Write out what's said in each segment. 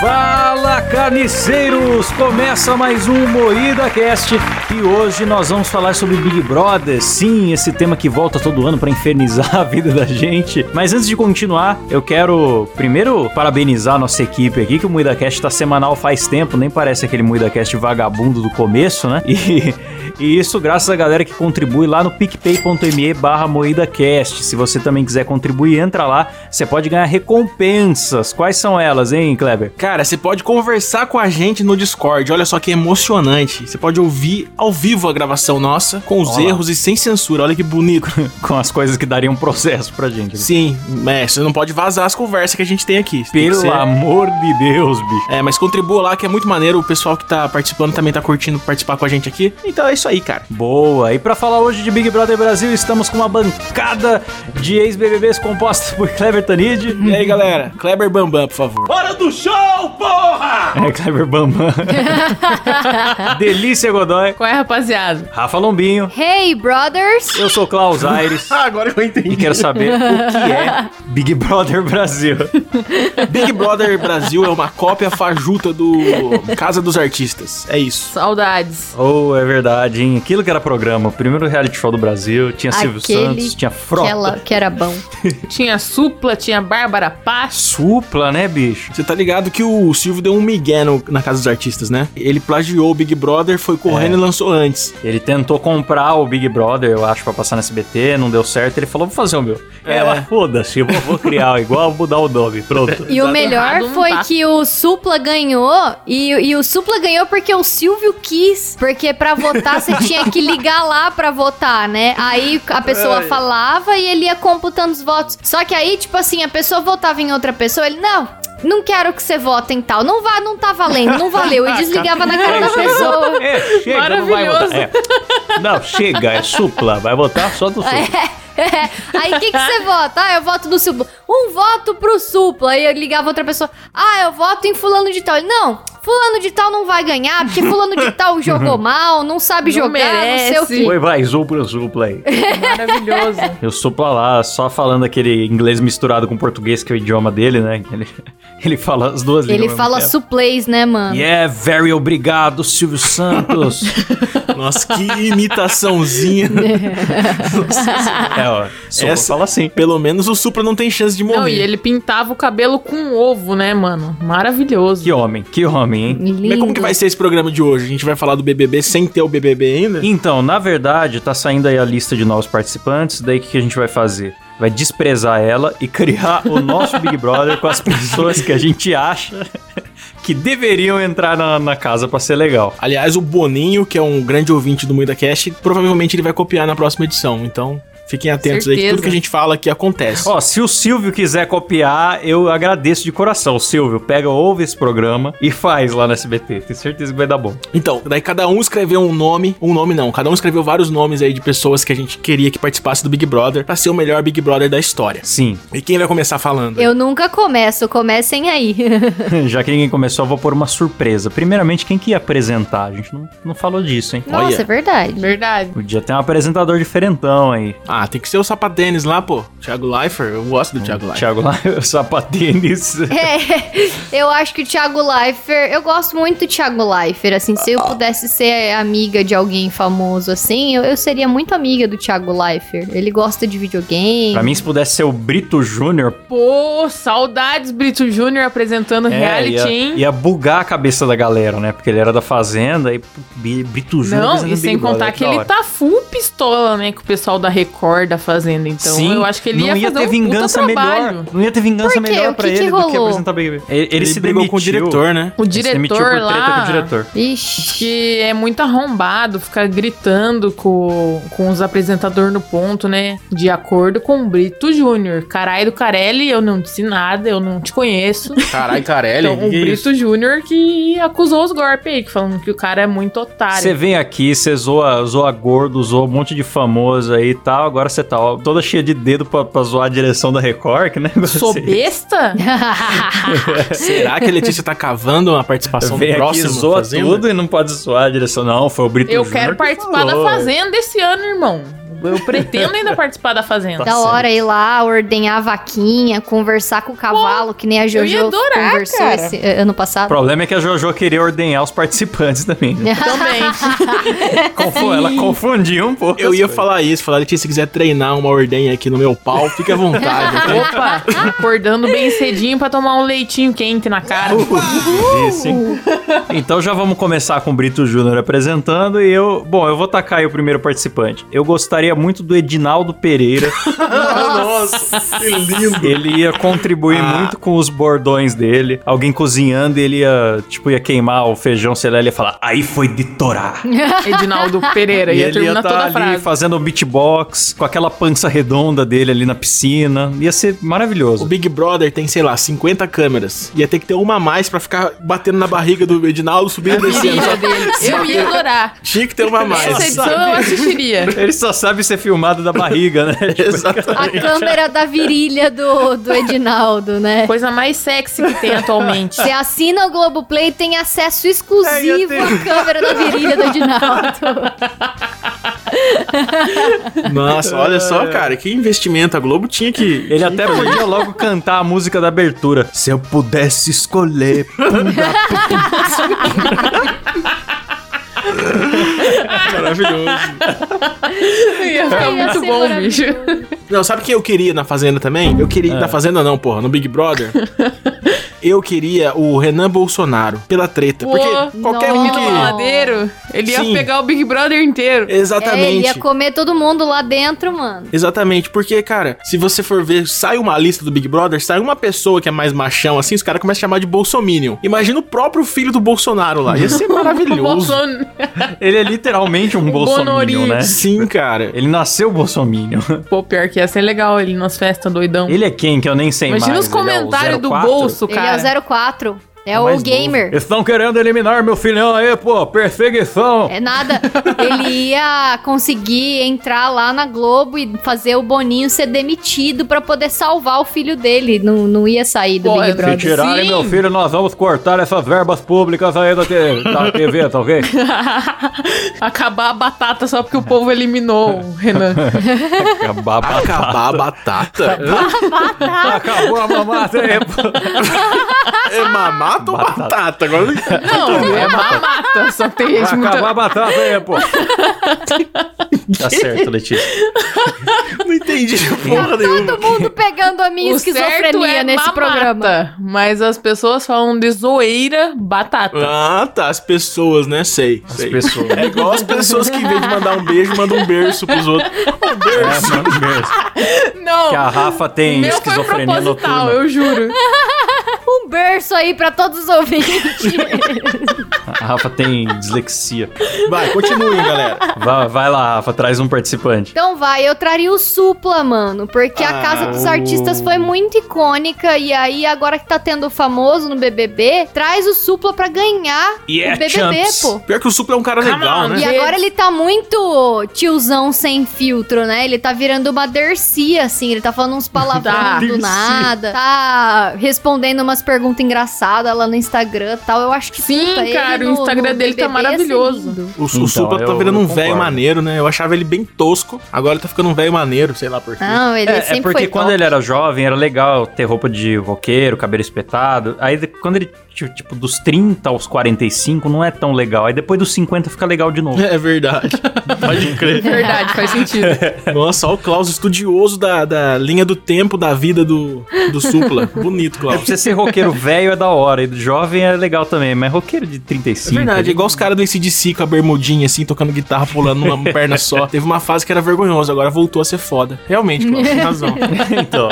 Fala carniceiros! Começa mais um Moída Cast e hoje nós vamos falar sobre Big Brother. Sim, esse tema que volta todo ano para infernizar a vida da gente. Mas antes de continuar, eu quero primeiro parabenizar a nossa equipe aqui, que o Moída Cast tá semanal faz tempo, nem parece aquele Moída Cast vagabundo do começo, né? E, e isso graças à galera que contribui lá no picpay.me barra MoídaCast. Se você também quiser contribuir, entra lá, você pode ganhar recompensas. Quais são elas, hein, Kleber? Cara, você pode conversar com a gente no Discord. Olha só que emocionante. Você pode ouvir ao vivo a gravação nossa, com os Olha. erros e sem censura. Olha que bonito. Com as coisas que dariam processo pra gente. né? Sim, é, você não pode vazar as conversas que a gente tem aqui. Tem que Pelo ser- amor de Deus, bicho. É, mas contribua lá que é muito maneiro. O pessoal que tá participando também tá curtindo participar com a gente aqui. Então é isso aí, cara. Boa! E pra falar hoje de Big Brother Brasil, estamos com uma bancada de ex-BBBs composta por Kleber Tanid. E aí, galera? Kleber Bambam, por favor. Hora do show, porra! É, Kleber Bambam. Delícia Godoy. Qual é, rapaziada? Rafa Lombinho. Hey, brothers! Eu sou Klaus Aires. Ah, agora eu E entendi. quero saber o que é Big Brother Brasil. Big Brother Brasil é uma cópia fajuta do Casa dos Artistas. É isso. Saudades. Oh, é verdade, Aquilo que era programa, o primeiro reality show do Brasil, tinha Silvio Aquele Santos, tinha Que, Frota. ela, que era bom. Tinha Supla, tinha Bárbara Paz. Supla, né, bicho? Você tá ligado que o Silvio deu um migué no- na Casa dos Artistas, né? Ele plagiou o Big Brother, foi correndo É. e lançou antes. Ele tentou comprar o Big Brother, eu acho, pra passar no SBT, não deu certo. Ele falou, vou fazer o meu. É. Ela, foda-se, eu vou, vou criar igual, mudar o nome, pronto. E o melhor foi tá. que o Supla ganhou. E, e o Supla ganhou porque o Silvio quis. Porque pra votar você tinha que ligar lá pra votar, né? Aí a pessoa falava e ele ia computando os votos. Só que aí, tipo assim, a pessoa votava em outra pessoa, ele, não. Não quero que você vote em tal. Não vá, não tá valendo, não valeu. E desligava na cara da pessoa. É, chega, não vai Maravilhoso. votar. É. Não, chega, é supla, vai votar só do supla. É. Aí o que, que você vota? Ah, eu voto no Supla. Um voto pro Supla. Aí eu ligava outra pessoa. Ah, eu voto em fulano de tal. Ele, não, fulano de tal não vai ganhar, porque fulano de tal jogou mal, não sabe Não jogar, não sei o merece. quê. Oi, vai, supla, supla aí. Maravilhoso. Eu supla lá, só falando aquele inglês misturado com português, que é o idioma dele, né? Ele, ele fala as duas Ele línguas. ao fala suplays, né, mano? Yeah, very obrigado, Silvio Santos. Nossa, que imitaçãozinha. é, ó, supla Essa- fala assim. Pelo menos o Supra não tem chance de morrer. Não, e ele pintava o cabelo com ovo, né, mano? Maravilhoso. Que homem, que homem, hein? Lindo. Mas como que vai ser esse programa de hoje? A gente vai falar do BBB sem ter o BBB ainda? Então, na verdade, tá saindo aí a lista de novos participantes, daí o que, que a gente vai fazer? Vai desprezar ela e criar o nosso Big Brother com as pessoas que a gente acha que deveriam entrar na, na casa pra ser legal. Aliás, o Boninho, que é um grande ouvinte do Muita Cast, provavelmente ele vai copiar na próxima edição. Então, fiquem atentos aí que Certeza. tudo que a gente fala aqui acontece. Ó, se o Silvio quiser copiar, eu agradeço de coração. Silvio, pega, ouve esse programa e faz lá no SBT. Tenho certeza que vai dar bom. Então, daí cada um escreveu um nome, um nome não, cada um escreveu vários nomes aí de pessoas que a gente queria que participasse do Big Brother pra ser o melhor Big Brother da história. Sim, E quem vai começar falando? Eu nunca começo, comecem aí. já que ninguém começou, eu vou pôr uma surpresa. Primeiramente, quem que ia apresentar? A gente não, não falou disso, hein? Nossa, Olha. é verdade. Verdade. Podia ter um apresentador diferentão aí. Ah, tem que ser o sapatênis lá, pô. Thiago Leifert, eu gosto do Thiago Leifert. Thiago lá, o sapatênis. É, eu acho que o Thiago Leifert, eu gosto muito do Thiago Leifert, assim, se eu pudesse ser amiga de alguém famoso assim, eu, eu seria muito amiga do Thiago Leifert. Ele gosta de videogame. Pra mim, se pudesse ser o Brito Júnior, Pô, saudades Brito Júnior apresentando é, reality, ia, hein? ia bugar a cabeça da galera, né? Porque ele era da Fazenda e Brito Júnior Não, e sem Big Brother, contar que que da ele tá full pistola, né, com o pessoal da Record da Fazenda. Então Sim, eu acho que ele não ia, ia fazer ter um vingança puta melhor. Não ia ter vingança Por quê? melhor O pra que que ele do que apresentar Big Ele, ele, Ele se brigou demitiu. com o diretor, né? O Ele se demitiu diretor por treta com o lá diretor. Ixi. que é muito arrombado, ficar gritando com, com os apresentadores no ponto, né? De acordo com o Brito Júnior. Caralho do Carelli, eu não disse nada, eu não te conheço. Caralho, Carelli. Então, o que? Brito Júnior que acusou os golpes aí, que falando que o cara é muito otário. Você vem aqui, você zoa, zoa gordo, zoa um monte de famoso aí e tal. Agora você tá ó, toda cheia de dedo pra, pra zoar a direção da Record, que negócio Sou é esse? besta? Será que a Letícia tá cavando uma participação Vem aqui, próximo zoa Fazenda? tudo e não pode zoar a direção. Não, foi o Brito Eu Júnior quero que participar falou. da Fazenda esse ano, irmão. Eu pretendo ainda participar da Fazenda. Da hora ir lá, ordenhar a vaquinha, conversar com o cavalo, que nem a eu Jojo ia adorar, conversou cara. esse, eh, ano O passado. problema é que a Jojo queria ordenhar os participantes também. Né? Também. Confu- Ela confundiu um pouco. Eu ia coisas. falar isso, falar que se quiser treinar uma ordenha aqui no meu pau, fique à vontade. ok? Opa, acordando bem cedinho pra tomar um leitinho quente na cara. Isso, hein? Então já vamos começar com o Brito Júnior apresentando e eu... Bom, eu vou tacar aí o primeiro participante. Eu gostaria muito do Edinaldo Pereira. Nossa, que lindo. Ele ia contribuir muito com os bordões dele. Alguém cozinhando e ele ia, tipo, ia queimar o feijão, sei lá, ele ia falar, aí foi de Torá. Edinaldo Pereira. E Ia ele ia estar a ali frase. fazendo beatbox, com aquela pança redonda dele ali na piscina. Ia ser O maravilhoso. Big Brother tem, sei lá, 50 câmeras. Ia ter que ter uma a mais pra ficar batendo na barriga do Edinaldo, subindo e descendo. Eu ia adorar. Tinha que ter uma a mais. Essa edição eu assistiria. Ele só sabe ser filmado da barriga, né? Tipo, Exatamente. A câmera da virilha do, do Edinaldo, né? Coisa mais sexy que tem atualmente. Você assina o Globoplay e tem acesso exclusivo É, à câmera da virilha do Edinaldo. Nossa, olha só, cara, que investimento. A Globo tinha que. Ele até podia logo cantar a música da abertura. Se eu pudesse escolher. Maravilhoso. Ia ficar muito ser bom, bicho. Não, sabe quem eu queria na Fazenda também? Eu queria. Na Fazenda não, porra, no Big Brother. eu queria o Renan Bolsonaro, pela treta. Pô, porque qualquer um nossa. que. Mamadeiro, ele ia Sim. pegar o Big Brother inteiro. É, ele Exatamente. ia comer todo mundo lá dentro, mano. Exatamente, porque, cara, se você for ver, sai uma lista do Big Brother, sai uma pessoa que é mais machão, assim, os caras começam a chamar de Bolsominion. Imagina o próprio filho do Bolsonaro lá. Ia ser maravilhoso. Bolson... Ele é literalmente um bolsominion, né? Sim, cara. Ele nasceu bolsominion. Pô, pior que ia ser legal ele nas festas doidão. Ele é quem que eu nem sei Imagina mais. os Ele é comentários do 04? bolso, cara. É o 04. É O o gamer. novo. Estão querendo eliminar meu filhão aí, pô. Perseguição. É nada. Ele ia conseguir entrar lá na Globo e fazer o Boninho ser demitido pra poder salvar o filho dele. Não, não ia sair do Pô, Big se Se Brother. tirarem Sim. meu filho, nós vamos cortar essas verbas públicas aí da, te- da TV, tá ok? Acabar a batata só porque o povo eliminou o Renan. Acabar a batata. Acabar a batata? Acabou a mamata aí, pô. é mamata ou Batata. batata? Agora eu não. Não, é mamata, só tem gente Acabar a muito... batata aí, pô. Tá certo, Letícia. não entendi porra nenhuma. Todo mundo pegando a minha O esquizofrenia é nesse mamata, programa. Mas as pessoas falam de zoeira batata. Ah, tá. As pessoas, né? Sei. As sei. pessoas. É igual as pessoas que, em vez de mandar um beijo, mandam um berço pros outros. Um berço. É, mano, mesmo. Não, Que a Rafa tem meu foi esquizofrenia proposital, noturna. eu juro. Um berço aí pra todos os ouvintes. A Rafa tem dislexia. Vai, continuem, galera. Vai, vai lá, Rafa, traz um participante. Então vai, eu traria o Supla, mano. Porque a Ah, Casa dos o- Artistas foi muito icônica. E aí, agora que tá tendo o famoso no BBB, traz o Supla pra ganhar Yeah, o BBB, champs. pô. Pior que o Supla é um cara Come legal, on, né? E agora ele tá muito tiozão sem filtro, né? Ele tá virando uma Dercy, assim. Ele tá falando uns palavrões Tá. do nada. Tá respondendo umas perguntas engraçadas lá no Instagram e tal. Eu acho que Sim, puta, ele cara, o no- Instagram no dele tá BBB ser maravilhoso. lindo. O, o Então, Supla tá eu- virando um velho maneiro, né? Eu achava ele bem tosco. Agora ele tá ficando um velho maneiro, sei lá por quê. Não, ele É, sempre é porque foi quando top. ele era jovem era legal ter roupa de roqueiro, cabelo espetado. Aí quando ele, tipo, dos 30 aos 45 não é tão legal. Aí depois dos 50 fica legal de novo. É verdade. Pode crer. Verdade, faz sentido. Nossa, olha o Klaus, estudioso da, da linha do tempo da vida do, do Supla. Bonito, É pra Klaus. você ser roqueiro velho é da hora, e do jovem é legal também, mas roqueiro de É 35. verdade, é igual os caras do ACDC com a bermudinha, assim, tocando guitarra, pulando numa perna só. Teve uma fase que era vergonhoso, agora voltou a ser foda. Realmente, Klaus, tem razão. então.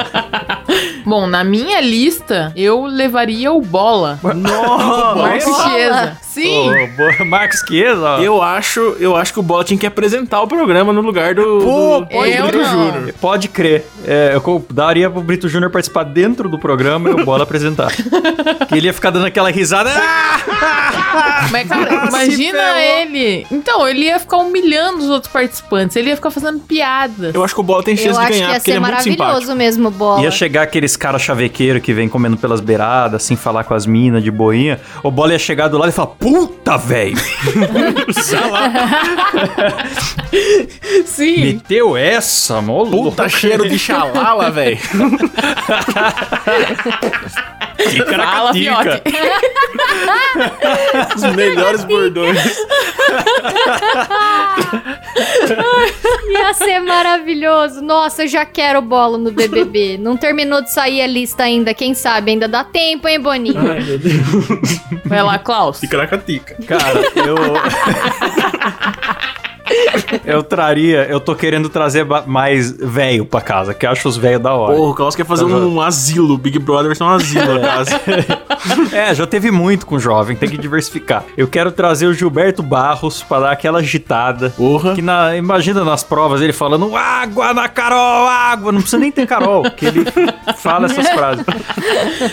Bom, na minha lista, eu levaria o Bola. Nossa! Marcos Chiesa. Sim. Boa- Marcos Chiesa, ó. Eu acho, eu acho que o Bola tinha que apresentar o programa no lugar do, Pô, do pode Rodrigo não. Júnior. Pode crer. é, eu daria pro Brito Júnior participar dentro do programa e o Bola apresentar. que ele ia ficar dando aquela risada. "Ah!" Mas, cara, imagina ferrou. ele. Então, ele ia ficar humilhando os outros participantes. Ele ia ficar fazendo piada. Eu acho que o Bola tem chance Eu de acho que ganhar, ia porque ele ser é muito simpático. maravilhoso mesmo, bola. Ia chegar aqueles caras chavequeiros que vem comendo pelas beiradas, assim, falar com as minas de boinha. O Bola ia chegar do lado e falar, puta, velho! Sim. Meteu essa, mano. Puta cheiro de xalala, velho. Fala, fiote. Os melhores bordões. Ia ser maravilhoso. Nossa, eu já quero bola no BBB. Não terminou de sair a lista ainda. Quem sabe? Ainda dá tempo, hein, Boninho? Ai, meu Deus. Vai lá, Klaus. Cara, eu. eu traria. Eu tô querendo trazer mais velho pra casa, que eu acho os velhos da hora. Porra, o Klaus quer fazer um asilo. Big Brother são um asilo na casa. É, já teve muito com jovem, tem que diversificar. Eu quero trazer o Gilberto Barros pra dar aquela agitada. Porra. Que na, imagina nas provas ele falando água na Carol, água. Não precisa nem ter Carol, que ele fala essas frases.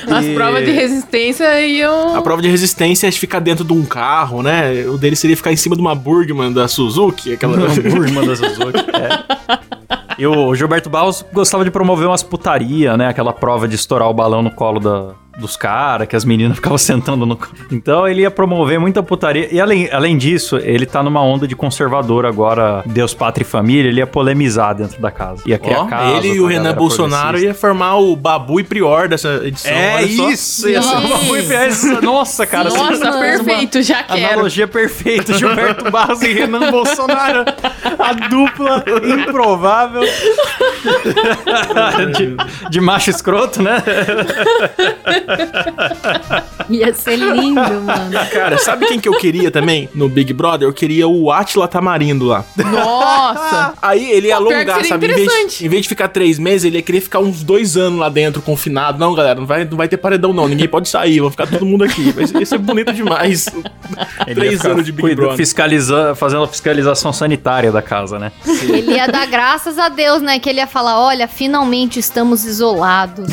As E- provas de resistência iam. A prova de resistência é ficar dentro de um carro, né? O dele seria ficar em cima de uma Burgman da Suzuki. Aquela... Burma da Suzuki. É. E o Gilberto Barros gostava de promover umas putaria, né? Aquela prova de estourar o balão no colo da, dos caras, que as meninas ficavam sentando no. Então ele ia promover muita putaria. E além, além disso, ele tá numa onda de conservador agora, Deus, Pátria e Família. Ele ia polemizar dentro da casa. Ia criar Ó, casa ele e o a Renan Bolsonaro ia formar o Babu e Prior dessa edição. É olha só. isso, ia ser uma Nossa. boa ideia. Nossa, cara. Nossa, perfeito, já quero. Analogia perfeita, Gilberto Barros e Renan Bolsonaro. A dupla improvável de, de macho escroto, né? Ia ser lindo, mano. Cara, sabe quem que eu queria também no Big Brother? Eu queria o Atila Tamarindo lá. Nossa. Aí ele ia Pô, alongar, sabe? Em vez, em vez de ficar três meses, ele ia querer ficar uns dois anos lá dentro, confinado. Não, galera, não vai, não vai ter paredão, não. Ninguém pode sair, vão ficar todo mundo aqui. Vai ser, ia ser bonito demais. Ele ia três anos de Big cuida- Brother. fiscaliza- fazendo a fiscalização sanitária da casa, né? Ele ia dar graças a Deus, né? Que ele ia falar: olha, finalmente estamos isolados.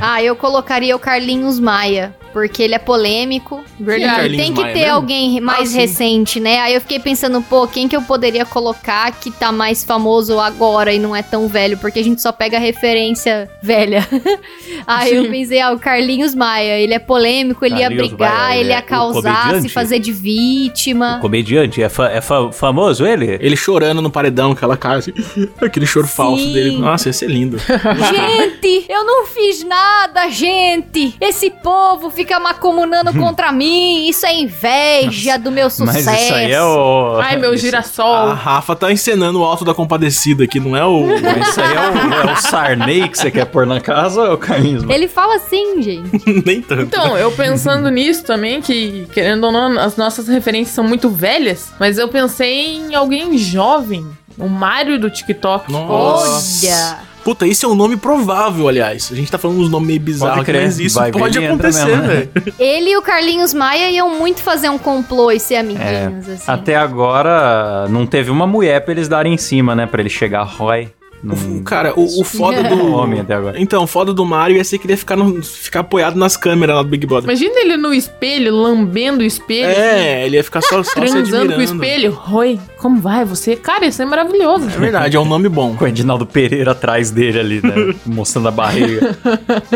ah, eu colocaria o Carlinhos Maia. Porque ele é polêmico. Verdade. E tem que Maia ter mesmo? alguém mais sim. recente, né? Aí eu fiquei pensando, pô, quem que eu poderia colocar que tá mais famoso agora e não é tão velho? Porque a gente só pega referência velha. Aí eu pensei, ah, o Carlinhos Maia, ele é polêmico, ele ia Carlinhos brigar, Maia, ele ele ia é o causar, se fazer de vítima. Comediante, é, famoso ele? Ele chorando no paredão, aquela cara assim. Aquele choro falso Sim. dele. Nossa, ia ser lindo. Gente, eu não fiz nada, gente. Esse povo fica macomunando contra mim. Isso é inveja do meu sucesso. Mas isso aí é o... Ai, meu A girassol. Rafa tá encenando o alto da compadecida aqui, não é o. Isso aí é o, é o Sarney que você quer pôr na casa ou é o Carlinhos? Ele fala assim, gente. Nem tanto. Então, eu pensando nisso também, que querendo ou não, as nossas referências são muito velhas, mas eu pensei em alguém jovem. O Mário do TikTok. Nossa. Olha. Puta, isso é um nome provável, aliás. A gente tá falando uns nomes meio bizarros, Pode crer. mas isso Vai pode acontecer, né? velho. Ele e o Carlinhos Maia iam muito fazer um complô e ser amiguinhos, assim. Até agora, não teve uma mulher pra eles darem em cima, né? Pra ele chegar Roy. Num... Cara, o, o foda do. Homem até agora. Então, o foda do Mario ia ser que ele ia ficar, no- ficar apoiado nas câmeras lá do Big Brother. Imagina ele no espelho, lambendo o espelho. assim, É, ele ia ficar só, só Transando com o espelho. Oi, como vai você? Cara, isso é maravilhoso. É verdade, é um nome bom. Com o Edinaldo Pereira atrás dele ali, né? Mostrando a barriga.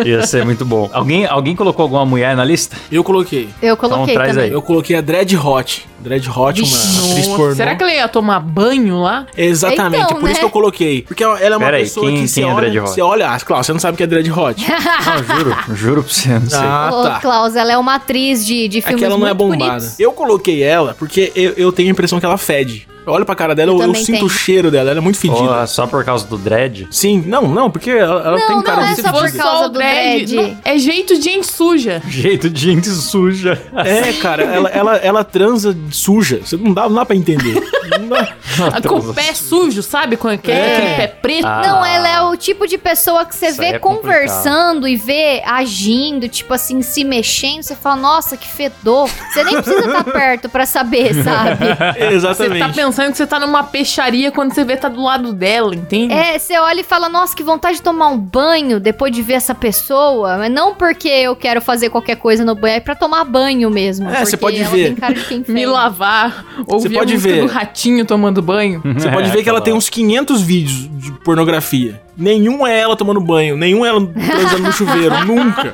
Ia ser muito bom. Alguém, alguém colocou alguma mulher na lista? Eu coloquei. Eu coloquei Então, traz também. aí. Eu coloquei a Dread Hot. Dread Hot, uma Vixe, atriz Nossa, pornô. será que ele ia tomar banho lá? Exatamente, Então, é por né? isso que eu coloquei. Porque ela ela é uma Pera aí, pessoa quem- que você quem é olha, você olha... Ah, claro, você não sabe o que é Dread Hot. Não, juro. Juro pra você, não sei. ah, Ô, tá. Klaus, ela é uma atriz de, de É filmes que ela não é bombada. bonitos. Eu coloquei ela porque eu, eu tenho a impressão que ela fede. Eu olho pra cara dela, Eu eu, sinto o cheiro dela, ela é muito fedida. Ó, só por causa do dread? Sim, não, não, porque ela, ela Não, tem não cara é de só por causa do dread. não, é jeito de gente suja. Jeito de gente suja. É, cara, ela, ela, ela transa suja. Você não dá, não dá pra entender. Com o pé sujo, sabe? Com aquele, É. aquele pé preto. Ah. Não, ela é o tipo de pessoa que você Isso vê é complicado. conversando e vê agindo, tipo assim, se mexendo. Você fala, nossa, que fedor. Você nem precisa estar perto pra saber, sabe? Você tá Exatamente. Pensando que você tá numa peixaria quando você vê tá do lado dela, entende? É, você olha e fala, nossa, que vontade de tomar um banho depois de ver essa pessoa. Mas não porque eu quero fazer qualquer coisa no banho, é pra tomar banho mesmo. É, você porque pode ela ver. Tem cara de quem Me lavar, ouvir pode a música ver. do ratinho tomando banho. Você pode ver que ela tem uns 500 vídeos de pornografia. Nenhum é ela tomando banho, nenhum é ela transando no chuveiro. Nunca.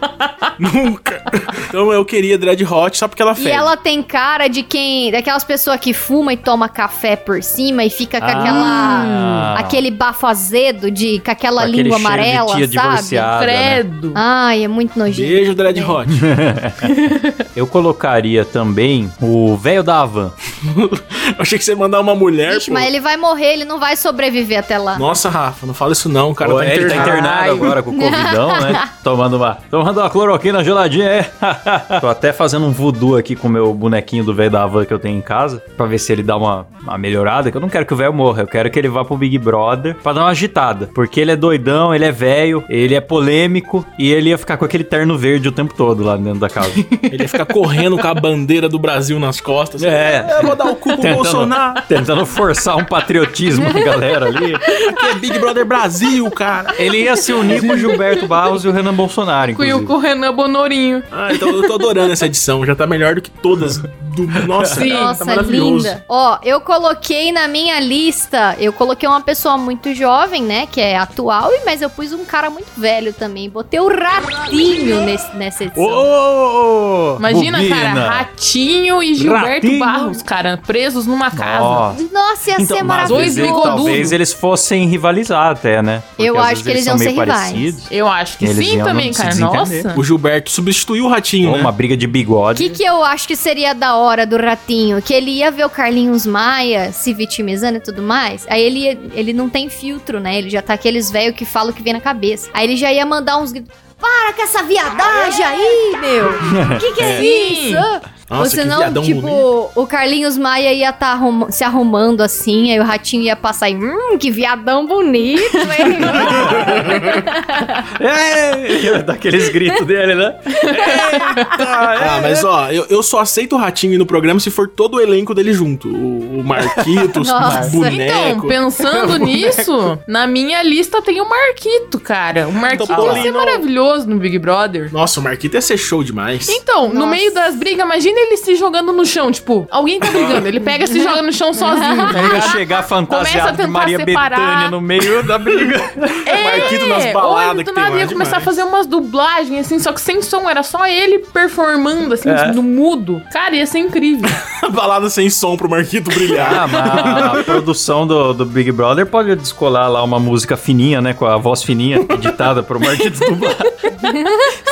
Nunca. Então eu queria Dread Hot só porque ela E fede. ela tem cara de quem. Daquelas pessoas que fuma e toma café por cima e fica com Ah. aquela. aquele bafo azedo de. com aquela Com língua de amarela, tia sabe? né? Credo. Ai, é muito nojento. Beijo, Dread Hot. Eu colocaria também o velho da Havan. Achei que você ia mandar uma mulher. Ixi, pô. mas ele vai morrer, ele não vai sobreviver até lá. Nossa, Rafa, não fala isso não. O cara Pô, tá ele tá internado. agora com o Covidão, né? Tomando uma, tomando uma cloroquina geladinha, é. Tô até fazendo um voodoo aqui com o meu bonequinho do velho da Havan que eu tenho em casa, pra ver se ele dá uma, uma melhorada, que eu não quero que o velho morra, eu quero que ele vá pro Big Brother pra dar uma agitada, porque ele é doidão, ele é velho, ele é polêmico e ele ia ficar com aquele terno verde o tempo todo lá dentro da casa. Ele ia ficar correndo com a bandeira do Brasil nas costas. É. Eu vou dar o cu pro Bolsonaro. tentando forçar um patriotismo na galera ali. Aqui é Big Brother Brasil, cara. Ele ia se unir com o Gilberto Barros e o Renan Bolsonaro, inclusive. com o Renan Bonorinho. Ah, então eu tô adorando essa edição. Já tá melhor do que todas. Do... Nossa, Sim. tá Nossa, maravilhoso. linda. Ó, eu coloquei na minha lista, eu coloquei uma pessoa muito jovem, né, que é atual, e- mas eu pus um cara muito velho também. Botei o Ratinho nesse, nessa edição. Ô! Imagina, bobina. cara, Ratinho e Gilberto Ratinho. Barros, cara, presos numa casa. Nossa. Nossa, ia Então, ser maravilhoso. bigodudos. talvez eles fossem rivalizar até, né? Eu acho que eles são iam meio ser rivais. parecidos. Eu acho que Eles sim também, cara. Nossa. O Gilberto substituiu o Ratinho, né? uma briga de O bigode. que, que eu acho que seria da hora do Ratinho? Que ele ia ver o Carlinhos Maia se vitimizando e tudo mais. Aí ele, ia- ele não tem filtro, né? Ele já tá aqueles velhos que falam o que vem na cabeça. Aí ele já ia mandar uns gritos. Para com essa viadagem aí, meu! Que que é Sim. isso? Nossa, Ou que senão, viadão tipo, bonito. o Carlinhos Maia ia estar se arrumando assim, aí o ratinho ia passar e, hum, que viadão bonito, hein? É, daqueles gritos dele, né? Ah, mas ó, eu, eu só aceito o Ratinho ir no programa se for todo o elenco dele junto. O, o Marquitos, Nossa. os Então, bonecos. pensando nisso, na minha lista tem o Marquito, cara. O Marquito ia ser maravilhoso no Big Brother. Nossa, o Marquito ia ser show demais. Então, no Nossa. meio das brigas, imagina ele se jogando no chão, tipo, alguém tá brigando, ele pega e se joga no chão sozinho, tá ligado? chegar fantasiado de Maria separar. Betânia no meio da briga. Marquito nas baladas ele que do tem nada ia começar a fazer umas dublagens, assim, só que sem som, era só ele performando, assim, É. no mudo. Cara, ia ser incrível. Balada sem som pro Marquito brilhar. Ah, mas a produção do, do Big Brother pode descolar lá uma música fininha, né? Com a voz fininha, editada pro Marquitos dublar.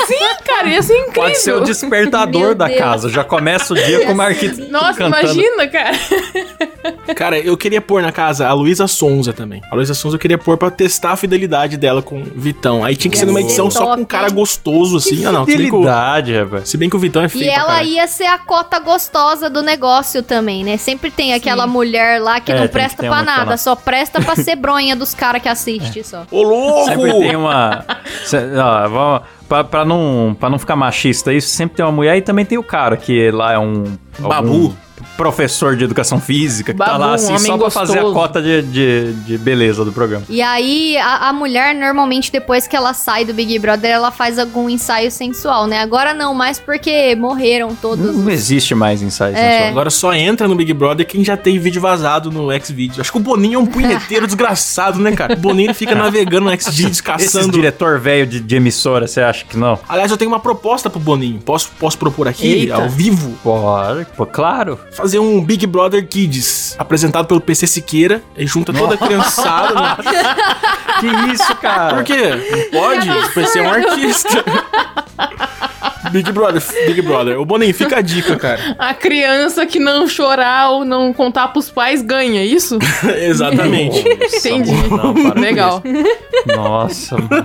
Sim, cara, ia ser incrível. Pode ser o despertador Meu da Deus. casa. Já começa o dia com o Marquitos Nossa, cantando. imagina, cara. Cara, eu queria pôr na casa a Luísa Sonza também. A Luísa Sonza eu queria pôr pra testar a fidelidade dela com o Vitão. Aí tinha que ser numa edição só com um cara gostoso, assim. Ah, não. Que Fidelidade, rapaz. se bem que o Vitão é feio E pra ela ia ser a cota gostosa do negócio também, né? Sempre tem aquela mulher lá que É, não que presta pra que tá nada, só presta pra ser bronha dos caras que assistem só. Ô, louco! Sempre tem uma. Cê- ó, vamos- pra, pra não, pra não ficar machista isso, sempre tem uma mulher e também tem o cara que lá é um. Babu. algum professor de educação física que tá Babu, lá assim só pra fazer a gostoso. cota de, de, de beleza do programa. E aí, a, a mulher, normalmente, depois que ela sai do Big Brother, ela faz algum ensaio sensual, né? Agora não, mais porque morreram todos. Não os- existe mais ensaio É. sensual. Agora só entra no Big Brother quem já tem vídeo vazado no Xvideos. Acho que o Boninho é um punheteiro desgraçado, né, cara? O Boninho fica navegando no Xvideos, caçando. diretor velho de, de emissora, você acha que não? Aliás, eu tenho uma proposta pro Boninho. Posso, posso propor aqui, Eita. ao vivo? Pode, pô, claro. Fazer um Big Brother Kids, apresentado pelo PC Siqueira, e junta toda a criançada. né? Que isso, cara? Por quê? Não pode? O PC é um artista. Big Brother, Big Brother. O Boninho, fica a dica, cara. A criança que não chorar ou não contar pros pais ganha, é isso? Exatamente. Entendi. Não, para com Legal. Nossa, mano.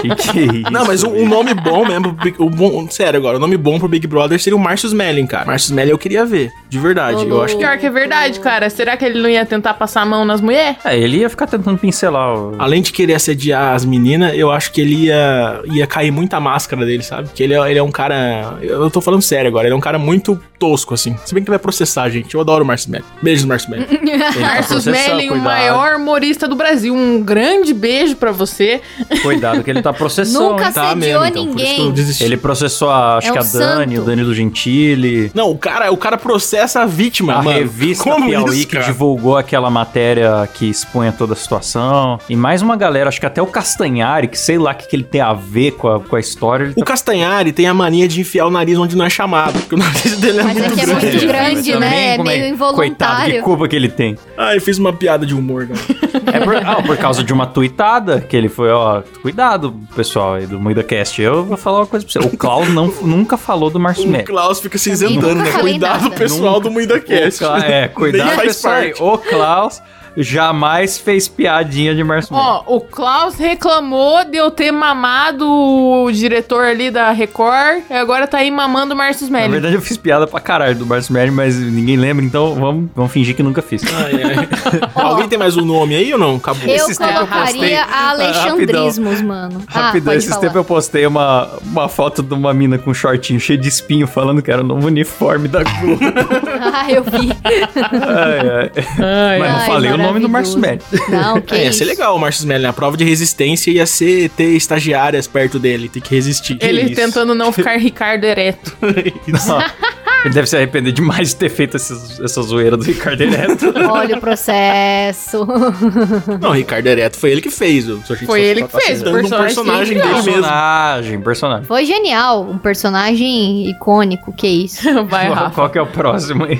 que que é isso? Não, mas um, um nome bom mesmo, o bom, sério agora, o nome bom pro Big Brother seria o Marcius Melling, cara. Marcius Melling eu queria ver, de verdade. Eu acho que Pior que é verdade, cara. Será que ele não ia tentar passar a mão nas mulheres? É, ele ia ficar tentando pincelar o... Além de querer assediar as meninas, eu acho que ele ia, ia cair muita máscara dele, sabe? Que ele é, ele é um cara. Eu tô falando sério agora, ele é um cara muito tosco, assim. Se bem que ele vai processar, gente. Eu adoro o Marcio Melli. Beijos, Marcio Melli. Ele tá Melling, o maior humorista do Brasil. Um grande beijo pra você. Cuidado que ele tá processando. Nunca? Tá mesmo, então. Por isso que eu ninguém. Ele processou, a, acho É que a Dani, santo. o Danilo Gentili. Não, o cara, o cara processa a vítima, A mano. revista Como Piauí isso, que divulgou aquela matéria que expunha toda a situação. E mais uma galera, acho que até o Castanhari, que sei lá o que, que ele tem a ver com a, com a história. Ele O tá... Castanhari tem a mania de enfiar o nariz onde não é chamado, porque o nariz dele é Mas é muito que é grande. muito grande, mas né? É meio Coitado, que involuntário. culpa que ele tem. Ai, fiz uma piada de humor, cara. É por, ah, por causa de uma tuitada que ele foi, ó, cuidado, pessoal aí do MuidaCast. Eu vou falar uma coisa pra você. O Klaus não, nunca falou do Márcio O. Klaus fica se isentando, nunca né? Cuidado, nada. pessoal do Muida O Cast. Cla- é, cuidado, pessoal. O Klaus jamais fez piadinha de Márcio Melli. Ó, o Klaus reclamou de eu ter mamado o diretor ali da Record e agora tá aí mamando o Marcius Na verdade, eu fiz piada pra caralho do Márcio Melli, mas ninguém lembra, então vamos, vamos fingir que nunca fiz. Ai, ai. Alguém tem mais um nome aí ou não? Acabou. Eu Esses tempos eu postei- colocaria Ah, Alexandrismos, mano. Ah, Rapidão, pode esses falar. tempos eu postei uma, uma foto de uma mina com um shortinho cheio de espinho, falando que era o novo uniforme da Globo. Ah, eu vi. ai, ai. Ai, Mas não Ai, falei o nome do Márcio Melli. Não, que É, ia ser legal o Marcius Melli. A prova de resistência ia ser ter estagiárias perto dele, ter que resistir. Ele isso? tentando não ficar Ricardo ereto. Ele deve se arrepender demais de ter feito esses- essa zoeira do Ricardo Ereto. Olha o processo. Não, o Ricardo Ereto foi ele que fez. Achei Foi ele que fez, o um personagem dele mesmo. personagem, personagem. Foi genial. Um personagem icônico, que isso. Vai, Rafa. qual que é o próximo aí?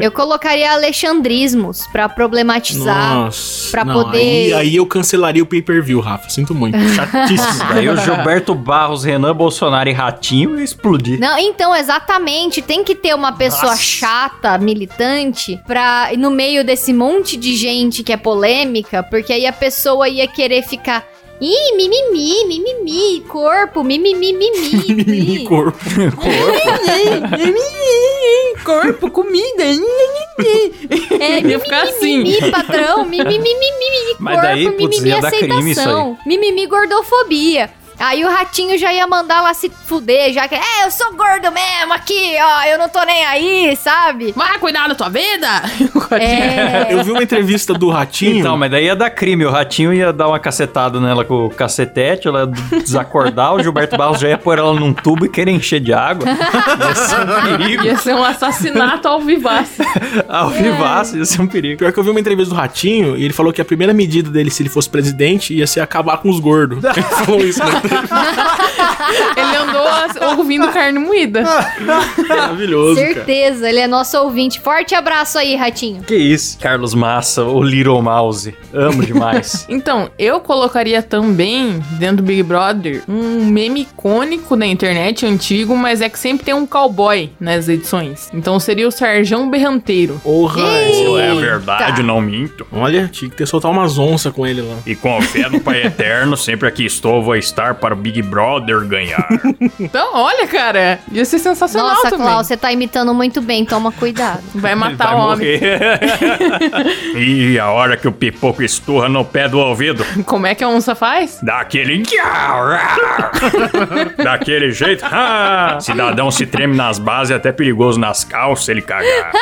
Eu colocaria alexandrismos pra problematizar. Nossa. pra não, poder- Aí, aí eu cancelaria o pay-per-view, Rafa. Sinto muito. Chatíssimo. Daí o Gilberto Barros, Renan Bolsonaro e Ratinho ia explodir. Não, então, exatamente. Tem que ter uma pessoa Nossa. chata, militante, pra no meio desse monte de gente que é polêmica, porque aí a pessoa ia querer ficar. Ih, mimimi, mimimi, corpo, mimimi, Mimimi mimimi. corpo. Corpo, comida. É, Ia ficar assim. Mimimi, padrão, mimimi, mimimi, Mas corpo, daí, putz, mimimi, crime aceitação, mimimi, gordofobia. Aí o ratinho já ia mandar lá se fuder, já que, é, eu sou gordo mesmo aqui, ó, eu não tô nem aí, sabe? Vai cuidar da tua vida. É, Eu vi uma entrevista do Ratinho. Então, mas daí ia dar crime. O Ratinho ia dar uma cacetada nela com o cacetete, ela ia desacordar, o Gilberto Barros já ia pôr ela num tubo e querer encher de água. Ia ser um perigo. Ia ser um assassinato ao vivaço. Ao vivaço, ia ser um perigo. Pior que eu vi uma entrevista do Ratinho e ele falou que a primeira medida dele, se ele fosse presidente, ia ser acabar com os gordos. Ele falou isso, né? Ele andou ouvindo carne moída. Maravilhoso, cara. certeza, ele é nosso ouvinte. Forte abraço aí, ratinho. Que isso? Carlos Massa, o Little Mouse. Amo demais. Então, eu colocaria também, dentro do Big Brother, um meme icônico da internet, antigo, mas é que sempre tem um cowboy nas edições. Então seria o Sarjão Berranteiro. Porra, Isso é verdade, não minto. Olha, tinha que ter soltar umas onças com ele lá. E com fé no Pai Eterno, sempre aqui estou, vou estar para o Big Brother ganhar. Então, olha, cara, ia ser sensacional Nossa, também. Klaus, você tá imitando muito bem, toma cuidado. Vai matar Vai o homem. e a hora que o pipoco esturra no pé do ouvido, Como é que a onça faz? daquele... Daquele jeito, cidadão se treme nas bases, é até perigoso nas calças ele cagar.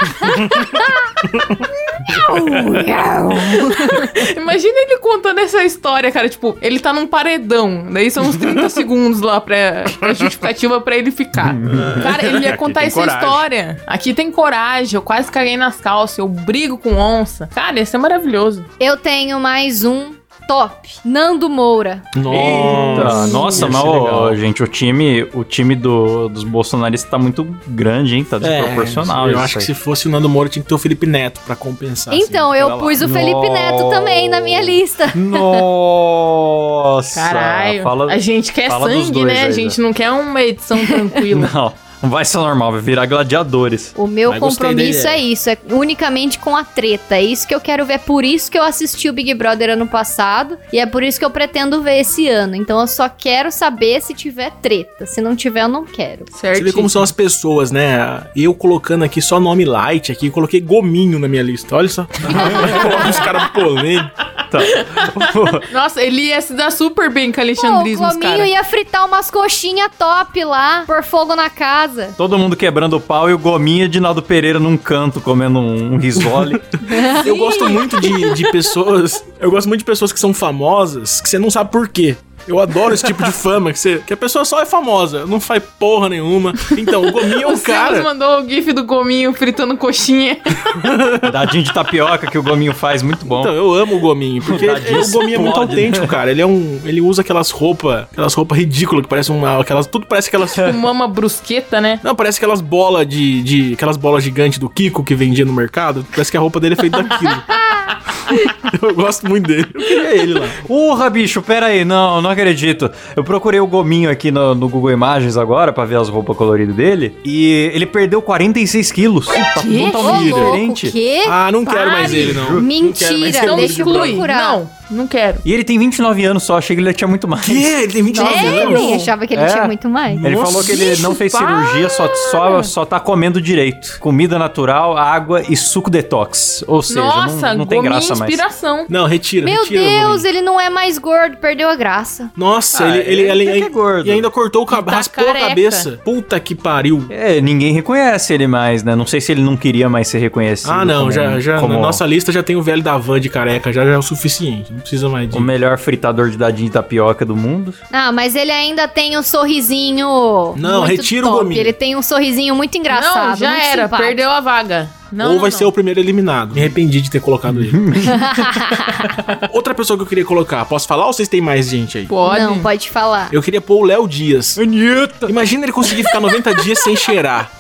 Imagina ele contando essa história, cara. Tipo, ele tá num paredão. Daí são uns 30 segundos lá pra, pra justificativa pra ele ficar. Cara, ele ia contar essa coragem. história. Aqui tem coragem. Eu quase caguei nas calças. Eu brigo com onça. Cara, ia ser maravilhoso. Eu tenho mais um top. Nando Moura. Eita, nossa, mas, legal. gente, o time, o time do, dos bolsonaristas tá muito grande, hein? Tá desproporcional. É, eu acho que aí. se fosse o Nando Moura tinha que ter o Felipe Neto pra compensar. então, assim, eu pra lá. pus o Felipe Neto também na minha lista. Nossa! Caralho. Fala... A gente quer sangue, né? aí, A gente não quer uma edição tranquila. Não, não vai ser normal, vai virar gladiadores. O meu Mas compromisso é isso, é unicamente com a treta. É isso que eu quero ver. É por isso que eu assisti o Big Brother ano passado e é por isso que eu pretendo ver esse ano. Então eu só quero saber se tiver treta. Se não tiver, eu não quero. certo? Você vê como são as pessoas, né? Eu colocando aqui só nome light aqui, coloquei gominho na minha lista. Olha só. Coloca os caras polêmicos. Tá. Nossa, ele ia se dar super bem com Pô, o Alexandrismo, Gominho cara. ia fritar umas coxinhas top lá, pôr fogo na casa. Todo mundo quebrando o pau e o Gominha de Naldo Pereira num canto comendo um, um risole. Eu gosto muito de, de pessoas. Eu gosto muito de pessoas que são famosas, que você não sabe por quê. Eu adoro esse tipo de fama, que, você, que a pessoa só é famosa, não faz porra nenhuma. Então, o Gominho é um O Silas cara. mandou o gif do gominho fritando coxinha. Dadinho de tapioca que o Gominho faz, muito bom. Então, eu amo o Gominho, porque Tadinho, o Gominho é muito explode, autêntico, né? cara. Ele é um. Ele usa aquelas roupas. Aquelas roupas ridículas que parecem uma. Aquelas, tudo parece aquelas. Uma uma brusqueta, né? Não, parece aquelas bolas de, de. Aquelas bolas gigantes do Kiko que vendia no mercado. Parece que a roupa dele é feita daquilo. eu gosto muito dele. Eu queria ele lá. Porra, bicho, pera aí, não, não acredito. Eu procurei o Gominho aqui no, no Google Imagens agora pra ver as roupas coloridas dele e ele perdeu 46 quilos. Tá Quê? totalmente Ô, diferente. quê? Ah, não quero mais Pare. ele, não. Não mais Mentira, Então deixa eu procurar. Não, não quero. E ele tem 29 anos só, achei que ele tinha muito mais. Que? Ele tem 29 É, anos. nem achava que ele É. tinha muito mais. Ele Nossa, falou que ele não fez para! cirurgia, só, só, só tá comendo direito. Comida natural, água e suco detox. Ou seja, Nossa, não, não tem gominho mais. inspiração. Não, retira, Meu retira. Deus, ele não é mais gordo, perdeu a graça. Nossa, Ah, ele, ele, ele ele, até que é gordo. E ainda cortou o cabelo, Tá raspou a careca. cabeça. Puta que pariu. É, ninguém reconhece ele mais, né? Não sei se ele não queria mais ser reconhecido. Ah, não, como- já, já como na nossa lista já tem o velho da van de careca, já, já é o suficiente. Não precisa mais de. O melhor fritador de dadinho de tapioca do mundo. Ah, mas ele ainda tem um sorrisinho. Não, muito retira o gominho. Ele tem um sorrisinho muito engraçado. não, já muito era. simpático. Perdeu a vaga. Não, Ou vai não, ser o primeiro eliminado. Me arrependi de ter colocado ele. Outra pessoa que eu queria colocar, posso falar ou vocês têm mais gente aí? Pode. Não, pode falar. Eu queria pôr o Léo Dias. Anitta! Imagina ele conseguir ficar 90 dias sem cheirar.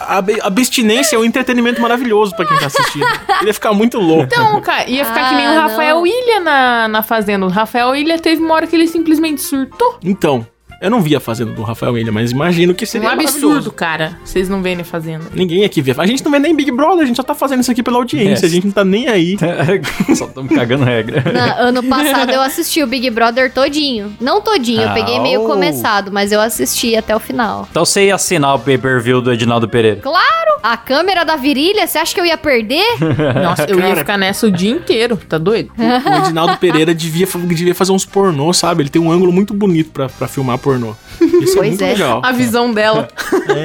A ab- abstinência é um entretenimento maravilhoso pra quem tá assistindo. Ele ia ficar muito louco. Então, cara, ia ficar que nem o Ah, Rafael não. Ilha na, na Fazenda. O Rafael Ilha teve uma hora que ele simplesmente surtou. Então, eu não vi a fazenda do Rafael Ilha, mas imagino que Um seria absurdo, maravilhoso. cara. Vocês não veem ele fazendo. Ninguém aqui vê. A gente não vê nem Big Brother, a gente só tá fazendo isso aqui pela audiência. É. A gente não tá nem aí. Só estamos cagando regra. Na- ano passado eu assisti o Big Brother todinho. Não todinho, eu peguei meio Au. começado, mas eu assisti até o final. Então você ia assinar o pay-per-view do Edinaldo Pereira. Claro! A câmera da virilha, você acha que eu ia perder? Nossa, eu ia Cara. ficar nessa o dia inteiro. Tá doido? O Edinaldo Pereira devia, devia fazer uns pornô, sabe? Ele tem um ângulo muito bonito pra filmar pornô. Isso é Pois muito é. legal. A visão dela.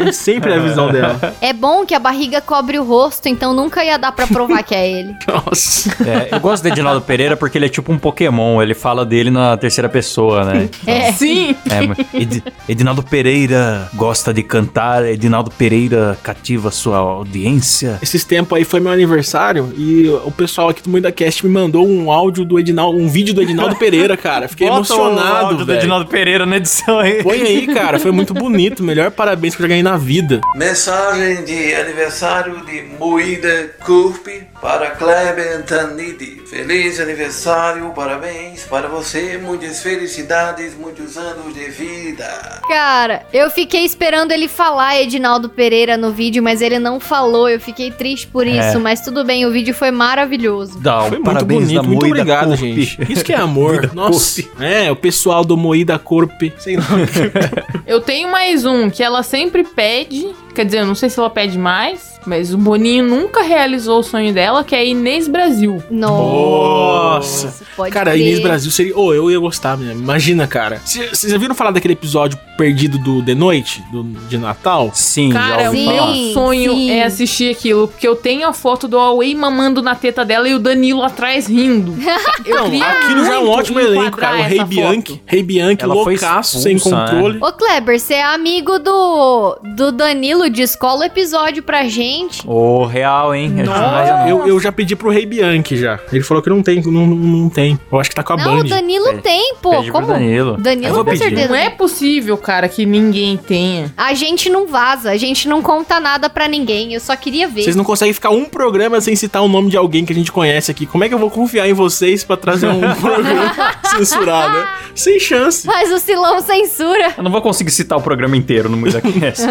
É sempre a visão dela. É bom que a barriga cobre o rosto, então nunca ia dar pra provar que é ele. Nossa. É, eu gosto do Edinaldo Pereira porque ele é tipo um Pokémon. Ele fala dele na terceira pessoa, né? É. Sim. É, Ed- Edinaldo Pereira gosta de cantar, Edinaldo Pereira cativa sua audiência. Esses tempos aí foi meu aniversário e o pessoal aqui do Muita Cast me mandou um áudio do Edinaldo, um vídeo do Edinaldo Pereira, cara. Fiquei Bota o emocionado, áudio do velho. Edinaldo Pereira na edição aí. Põe aí, cara. Foi muito bonito. Melhor parabéns que eu já ganhei na vida. Mensagem de aniversário de Moída Curpe para Kleber Tanidi. Feliz aniversário, parabéns para você, muitas felicidades, muitos anos de vida. Cara, eu fiquei esperando ele falar Edinaldo Pereira no vídeo, mas ele não falou. Eu fiquei triste por isso, É. mas tudo bem, o vídeo foi maravilhoso. Dá, Foi muito parabéns bonito. da Muito Moída obrigado, Corp. gente. Isso que é amor. Nossa. É, o pessoal do Moída Corp. Sei. Eu tenho mais um que ela sempre pede. Quer dizer, eu não sei se ela pede mais, mas o Boninho nunca realizou o sonho dela, que é Inês Brasil. Nossa. pode Cara, crer. Inês Brasil seria. Ô, eu ia gostar mesmo. Imagina, cara. Vocês já viram falar daquele episódio perdido do The Noite? Do, de Natal? Sim, Cara, já o ouvi Sim. meu falar. sonho sim. é assistir aquilo, porque eu tenho a foto do Huawei mamando na teta dela e o Danilo atrás rindo. Eu Não, queria aquilo já é um ótimo elenco, cara. O Rei Bianchi. Rei Bianchi, Ela foi loucaço, sem expulsa, controle. Ô, Kleber, você é amigo do, do Danilo, descola o episódio pra gente. Ô, real, hein? Eu- Nossa. Eu, eu já pedi pro Rei Bianchi já. Ele falou que não tem, não, não, não tem. Eu acho que tá com a Não, o Band. Danilo Pede- tem, pô. pede pro Como? Danilo. Danilo com certeza. Não é possível, cara, que ninguém tenha. A gente não vaza, a gente não conta nada pra ninguém. Eu só queria ver. Vocês não conseguem ficar um programa sem citar o nome de alguém que a gente conhece aqui. Como é que eu vou confiar em vocês pra trazer um programa censurado? né? Sem chance. Mas o Silão censura. Eu não vou conseguir citar o programa inteiro no MuidaCast.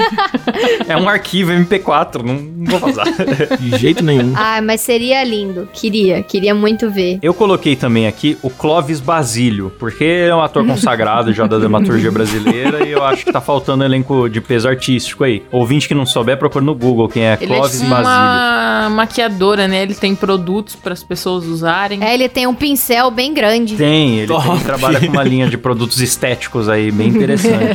é um arquivo MP4, não, não vou vazar. De jeito nenhum. Ah, mas seria lindo. Queria, queria muito ver. Eu coloquei também aqui o Clóvis Basílio, porque ele é um ator consagrado já da dramaturgia brasileira e eu acho que tá faltando elenco de peso artístico aí. Ouvinte que não souber, procura no Google quem é Ele Clóvis é tipo Basílio. uma maquiadora, né? Ele tem produtos para as pessoas usarem. É, ele tem um pincel bem grande. Tem, ele, tem- trabalha com uma linha de produtos estéticos aí, bem interessante.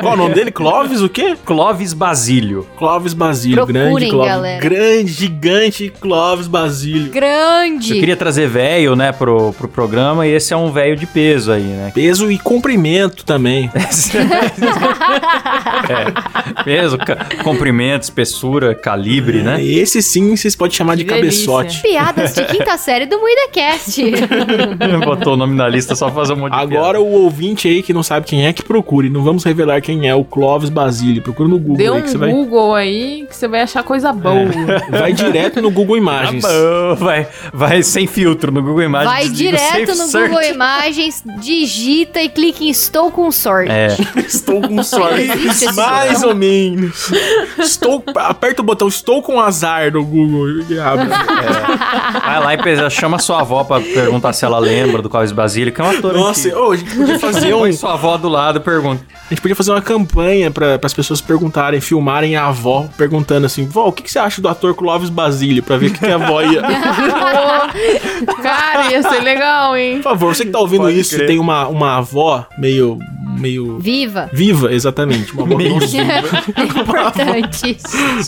Qual o nome dele? Clóvis o quê? Clóvis Basílio. Clóvis Basílio. Procurem, grande Clóvis. galera. Grande, gigante Clóvis Basílio. Grande. Eu queria trazer velho, né, pro, pro programa, e esse é um velho de peso aí, né? Peso e comprimento também. é, peso, comprimento, espessura, calibre, né? Esse sim vocês podem chamar de delícia. cabeçote. Piadas de quinta série do MuidaCast. Botou o nome na lista só pra fazer um monte de Agora o ouvinte aí que não sabe quem é, que procure. Não vamos revelar quem é o Clóvis Basílio. Procura no Google Dê aí um que você vai, Google aí que você vai achar coisa boa. vai direto no Google Imagens. Tá bom, vai, vai sem filtro no Google Imagens. Vai direto no Search. Google Imagens, digita e clica em Estou com sorte. É, Estou com sorte. Mais ou menos. Estou, aperta o botão Estou com azar no Google e abre. vai lá e chama sua avó pra perguntar se ela lembra do Clóvis Basílio, que é um ator Nossa, ô, a gente podia fazer um, Põe sua avó do lado e pergunta. a gente podia fazer uma campanha para as pessoas perguntarem, filmarem a avó perguntando assim: "Vó, o que, que você acha do ator Clóvis Basílio?" Pra ver o que, que a avó ia. Cara, ia ser legal, hein? Por favor, você que tá ouvindo Pode isso, crer. tem uma, uma avó meio meio Viva. viva, exatamente, uma avó que não É importante.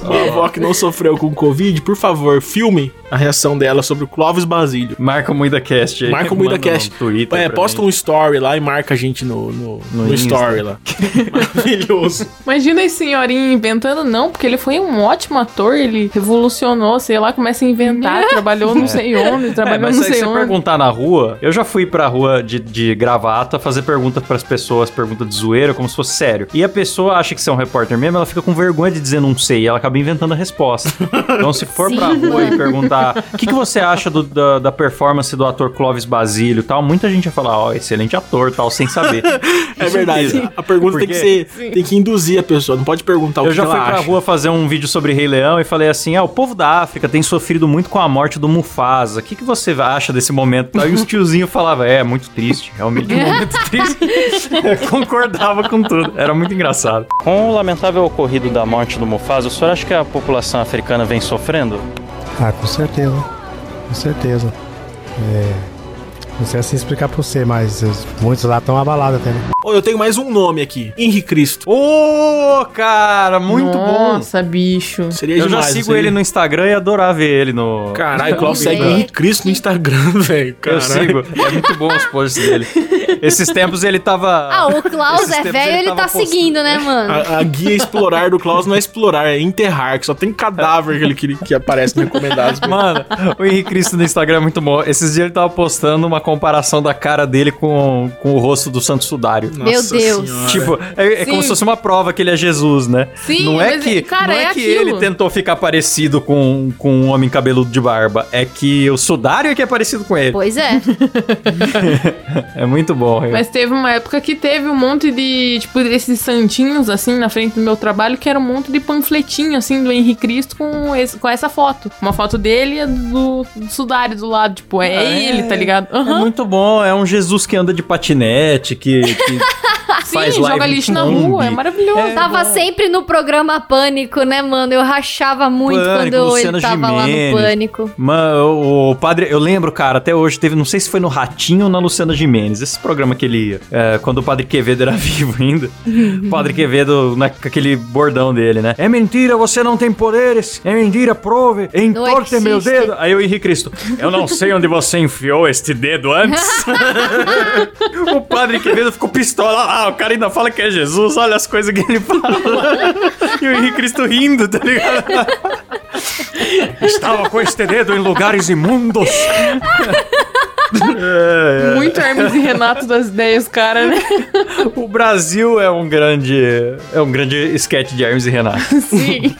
Uma avó que não sofreu com Covid, por favor, filme a reação dela sobre o Clóvis Basílio. Marca o MuidaCast aí. Marca o manda MuidaCast. no Twitter É, pra posta gente. um story lá e marca a gente no, no, No no story lá. Maravilhoso. Imagina esse senhorinho inventando, não, porque ele foi um ótimo ator, ele revolucionou, sei lá, começa a inventar, trabalhou não sei onde, É, trabalhou mas não se sei você onde. perguntar na rua, eu já fui pra rua de, de gravata fazer perguntas pras pessoas, pergunta de zoeira, como se fosse sério. E a pessoa acha que você é um repórter mesmo, ela fica com vergonha de dizer não sei, e ela acaba inventando a resposta. Então, se for pra Sim. rua e perguntar o que, que você acha do- da, da performance do ator Clóvis Basílio e tal, muita gente vai falar, ó, excelente ator tal, sem saber. É verdade. A pergunta tem que Porque- ser. Tem que induzir a pessoa. Não pode perguntar o Eu que já ela fui pra acha. rua fazer um vídeo sobre Rei Leão e falei assim: ah, o povo da África tem sofrido muito com a morte do Mufasa. O que, que você acha desse momento? Aí os tiozinhos falavam: é, muito triste, realmente um momento triste. Eu concordava com tudo. Era muito engraçado. Com o lamentável ocorrido da morte do Mufasa, o senhor acha que a população africana vem sofrendo? Ah, com certeza. Com certeza. É, não sei assim explicar pra você, mas os- muitos lá estão abalados até, né? Ô, eu tenho mais um nome aqui. Henri Cristo. Ô, cara, muito bom. Nossa, bicho. Seria Eu já demais. sigo isso aí. ele no Instagram e adoro ver ele no. Caralho, o Klaus segue o. Henri Cristo no Instagram, velho. Eu Caralho. sigo. É muito bom os posts dele. Esses tempos ele tava. Ah, o Klaus Esses é velho, ele tava tá postando- seguindo, né, mano? A, a guia explorar do Klaus não é explorar, é enterrar, que só tem cadáver que, ele, que, que aparece no recomendados. Mano, o Henrique Cristo no Instagram é muito bom. Esses dias ele tava postando uma comparação da cara dele com, com o rosto do Santo Sudário. Meu Deus. Senhora. Tipo, é, é como se fosse uma prova que ele é Jesus, né? Sim, não é que, cara, não é, é que ele tentou ficar parecido com, com um homem cabeludo de barba. É que o Sudário é que é parecido com ele. Pois é. É muito bom. Mas teve uma época que teve um monte de, tipo, esses santinhos, assim, na frente do meu trabalho, que era um monte de panfletinho, assim, do Henrique Cristo com, esse- com essa foto. Uma foto dele e a do, do Sudário do lado, tipo, é, É. ele, tá ligado? É Aham. muito bom. É um Jesus que anda de patinete, que, que faz Sim, live joga lixo na rua, é maravilhoso. Tava sempre no programa Pânico, né, mano? Eu rachava muito Pânico, quando Luciana ele tava lá no Gimenez. Pânico. Mano, o padre, eu lembro, cara, até hoje teve, não sei se foi no Ratinho ou na Luciana Gimenez, esse programa que ele ia, é, quando o padre Quevedo era vivo ainda. o padre Quevedo, né, com aquele bordão dele, né? É mentira, você não tem poderes, é mentira, prove, entorte meu dedo. Aí o Henrique Cristo, eu não sei onde você enfiou este dedo antes. o padre Quevedo ficou pistola, ah, cara ainda fala que é Jesus, olha as coisas que ele fala. e o Henrique Cristo rindo, tá ligado? Estava com este dedo em lugares imundos. Muito Hermes e Renato das ideias, cara, né? O Brasil é um grande. É um grande sketch de Hermes e Renato. Sim.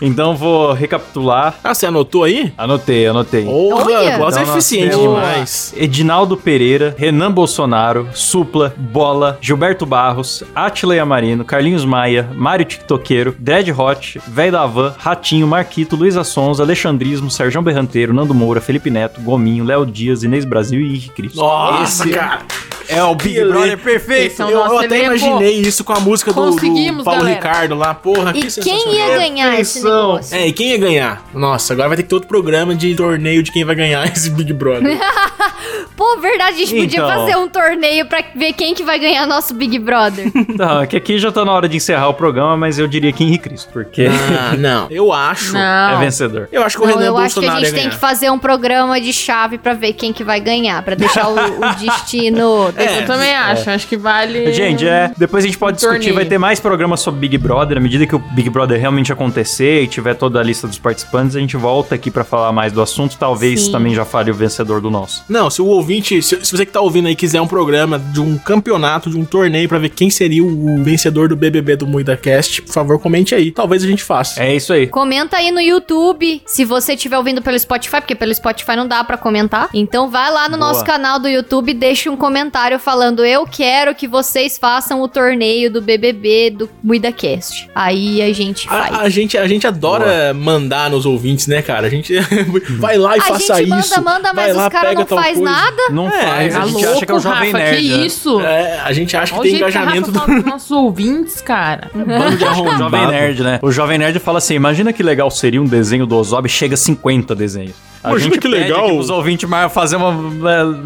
Então vou recapitular. Ah, você anotou aí? Anotei, anotei. Porra, Olha! é Então nós eficiente demais. Edinaldo Pereira, Renan Bolsonaro, Supla, Bola, Gilberto Barros, Atila Yamarino, Carlinhos Maia, Mário TikTokeiro, Dread Hot, Véi da Van, Ratinho, Marquito, Luísa Sons, Alexandrismo, Sérgio Berranteiro, Nando Moura, Felipe Neto, Gominho, Léo Dias, Inês Brasil e Henrique Cristo. Nossa, cara. É o Big Que Brother perfeito. Esse é o Eu, eu até elenco. imaginei isso com a música do, do Paulo galera. Ricardo lá. Porra, E que quem ia ganhar esse Perfeição. negócio? É, e quem ia ganhar? Nossa, agora vai ter que ter outro programa de torneio de quem vai ganhar esse Big Brother. Pô, verdade, a gente podia Então. fazer um torneio pra ver quem que vai ganhar nosso Big Brother. Não, é que aqui já tá na hora de encerrar o programa, mas eu diria que Henrique Cristo, porque ah, não. Eu acho. é Não. vencedor. Eu acho que o Não, Renan eu acho que a Bolsonaro gente tem que fazer um programa de chave pra ver quem que vai ganhar, pra deixar o, o destino. É. Eu também acho. Acho que vale. Gente, é. Depois a gente pode discutir, torneio. vai ter mais programas sobre Big Brother. À medida que o Big Brother realmente acontecer e tiver toda a lista dos participantes, a gente volta aqui pra falar mais do assunto. Talvez Sim. também já fale o vencedor do nosso. Não, se o ouvinte, se, se você que tá ouvindo aí quiser um programa de um campeonato, de um torneio pra ver quem seria o vencedor do BBB do Muida Cast, por favor, comente aí. Talvez a gente faça. É isso aí. Comenta aí no YouTube, se você estiver ouvindo pelo Spotify, porque pelo Spotify não dá pra comentar. Então vai lá no Boa. nosso canal do YouTube e deixa um comentário falando eu quero que vocês façam o torneio do BBB do MuidaCast. Aí a gente faz. A, a gente, a gente adora mandar nos ouvintes, né, cara? A gente vai lá e A faça gente manda, isso. manda, vai mas lá, os caras pega não faz coisa. nada. Não É, faz, a gente louco, acha que é o Jovem Rafa, Nerd. que né? isso? É, a gente acha que Olha tem jeito que a engajamento fala dos nossos ouvintes, cara. do bando de arrombado. Jovem Nerd, né? O Jovem Nerd fala assim: imagina que legal seria um desenho do Ozob, chega a 50 desenhos. A Imagina gente que pede legal. aqui pros ouvintes mais fazer uma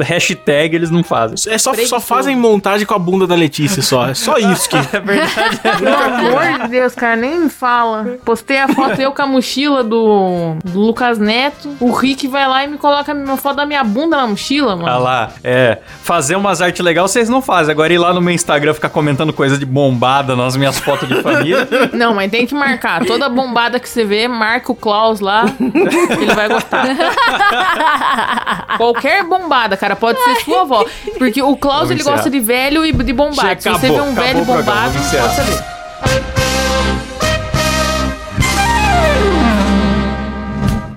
é, hashtag, eles não fazem. É só, só fazem montagem com a bunda da Letícia só. É só isso que. É verdade. Pelo amor de Deus, cara, nem me fala. Postei a foto eu com a mochila do, do Lucas Neto. O Rick vai lá e me coloca uma foto da minha bunda na mochila, mano. Ah lá, é. Fazer umas artes legais vocês não fazem. Agora ir lá no meu Instagram ficar comentando coisa de bombada nas minhas fotos de família. Não, mas tem que marcar. Toda bombada que você vê, marca o Klaus lá. Ele vai gostar. Qualquer bombada, cara, pode ser sua avó. Porque o Klaus, ele gosta de velho e de bombado. Se você acabou, vê um velho bombado, pode saber.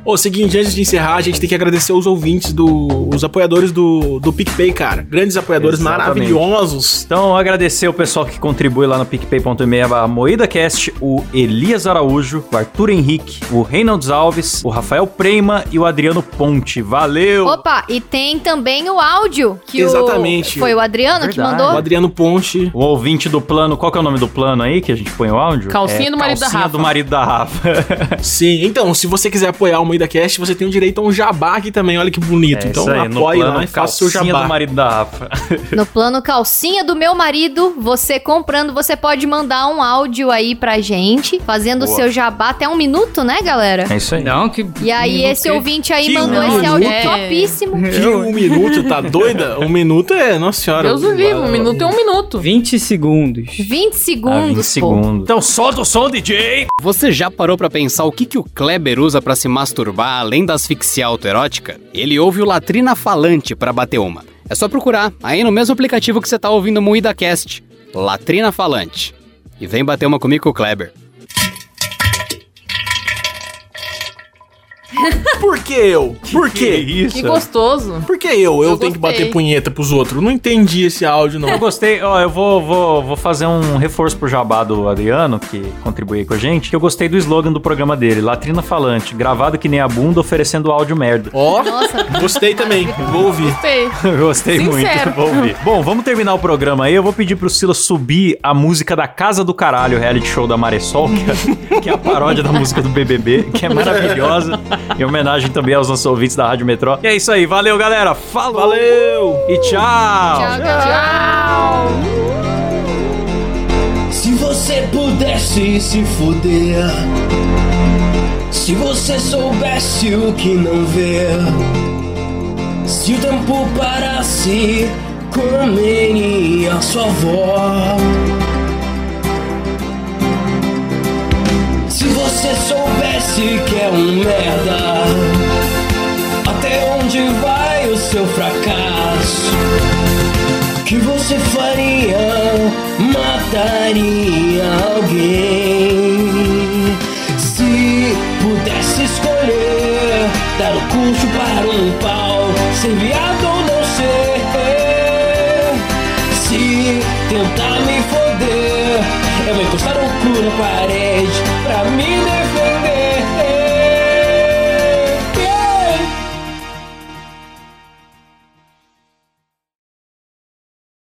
Ô, seguinte, antes de encerrar, a gente tem que agradecer os ouvintes, do, os apoiadores do, do PicPay, cara. Grandes apoiadores Exatamente. maravilhosos. Então, agradecer o pessoal que contribui lá no picpay.me barra MoídaCast, o Elias Araújo, o Arthur Henrique, o Reynolds Alves, o Rafael Prema e o Adriano Ponte. Valeu! Opa, e tem também o áudio que Exatamente. o foi o Adriano que Verdade. O mandou. Adriano Ponte. O ouvinte do plano, qual que é o nome do plano aí que a gente põe o áudio? Calcinha do marido da calcinha Rafa. do marido da Rafa. Sim, então, se você quiser apoiar o Moída Cast, você tem o direito a um jabá aqui também, olha que bonito. É então isso aí, no apoie plano lá e faça o seu calcinha jabá. do marido da Rafa. No plano calcinha do meu marido, você comprando, você pode mandar um áudio aí pra gente, fazendo o seu jabá até um minuto, né, galera? É isso aí. Não, que. E aí, esse ouvinte aí Que mandou um esse áudio minuto? topíssimo. Que um minuto, tá doida? Um minuto é, nossa senhora. Deus o livre, um minuto é um minuto. 20 segundos. 20 Ah, segundos, 20 pô. segundos. Então solta o som, DJ! Você já parou pra pensar o que, que o Kleber usa pra se masturbar além da asfixia autoerótica? Ele ouve o latrina falante pra bater uma. É só procurar aí no mesmo aplicativo que você tá ouvindo o Moída Cast. Latrina falante. E vem bater uma comigo Kleber. Por que eu? Por Que quê? isso? Que gostoso. Por que eu? Eu, Eu tenho que gostei. bater punheta pros outros. Não entendi esse áudio, não. Eu gostei, ó, eu vou, vou, vou fazer um reforço pro jabá do Adriano, que contribui aí com a gente, que eu gostei do slogan do programa dele, Latrina Falante, gravado que nem a bunda, oferecendo áudio merda. Ó, Nossa. gostei também. Vou ouvir. Gostei. Eu Gostei Sincero. muito, vou ouvir. Bom, vamos terminar o programa aí. Eu vou pedir pro Silas subir a música da Casa do Caralho, o reality show da Maressol, que é, que é a paródia da música do BBB, que é maravilhosa, em homenagem também aos nossos ouvintes da Rádio Metrô. E é isso aí, valeu galera, falou! Valeu! E tchau! Tchau, tchau. Se você pudesse se fuder, se você soubesse o que não vê, se o tempo parasse comeria sua avó. Você soubesse que é um merda, até onde vai o seu fracasso? Que você faria? Mataria alguém? Se pudesse escolher dar o curso para um pau, ser viado ou não ser? Se tentar me foder, eu vou encostar o cu na parede pra me.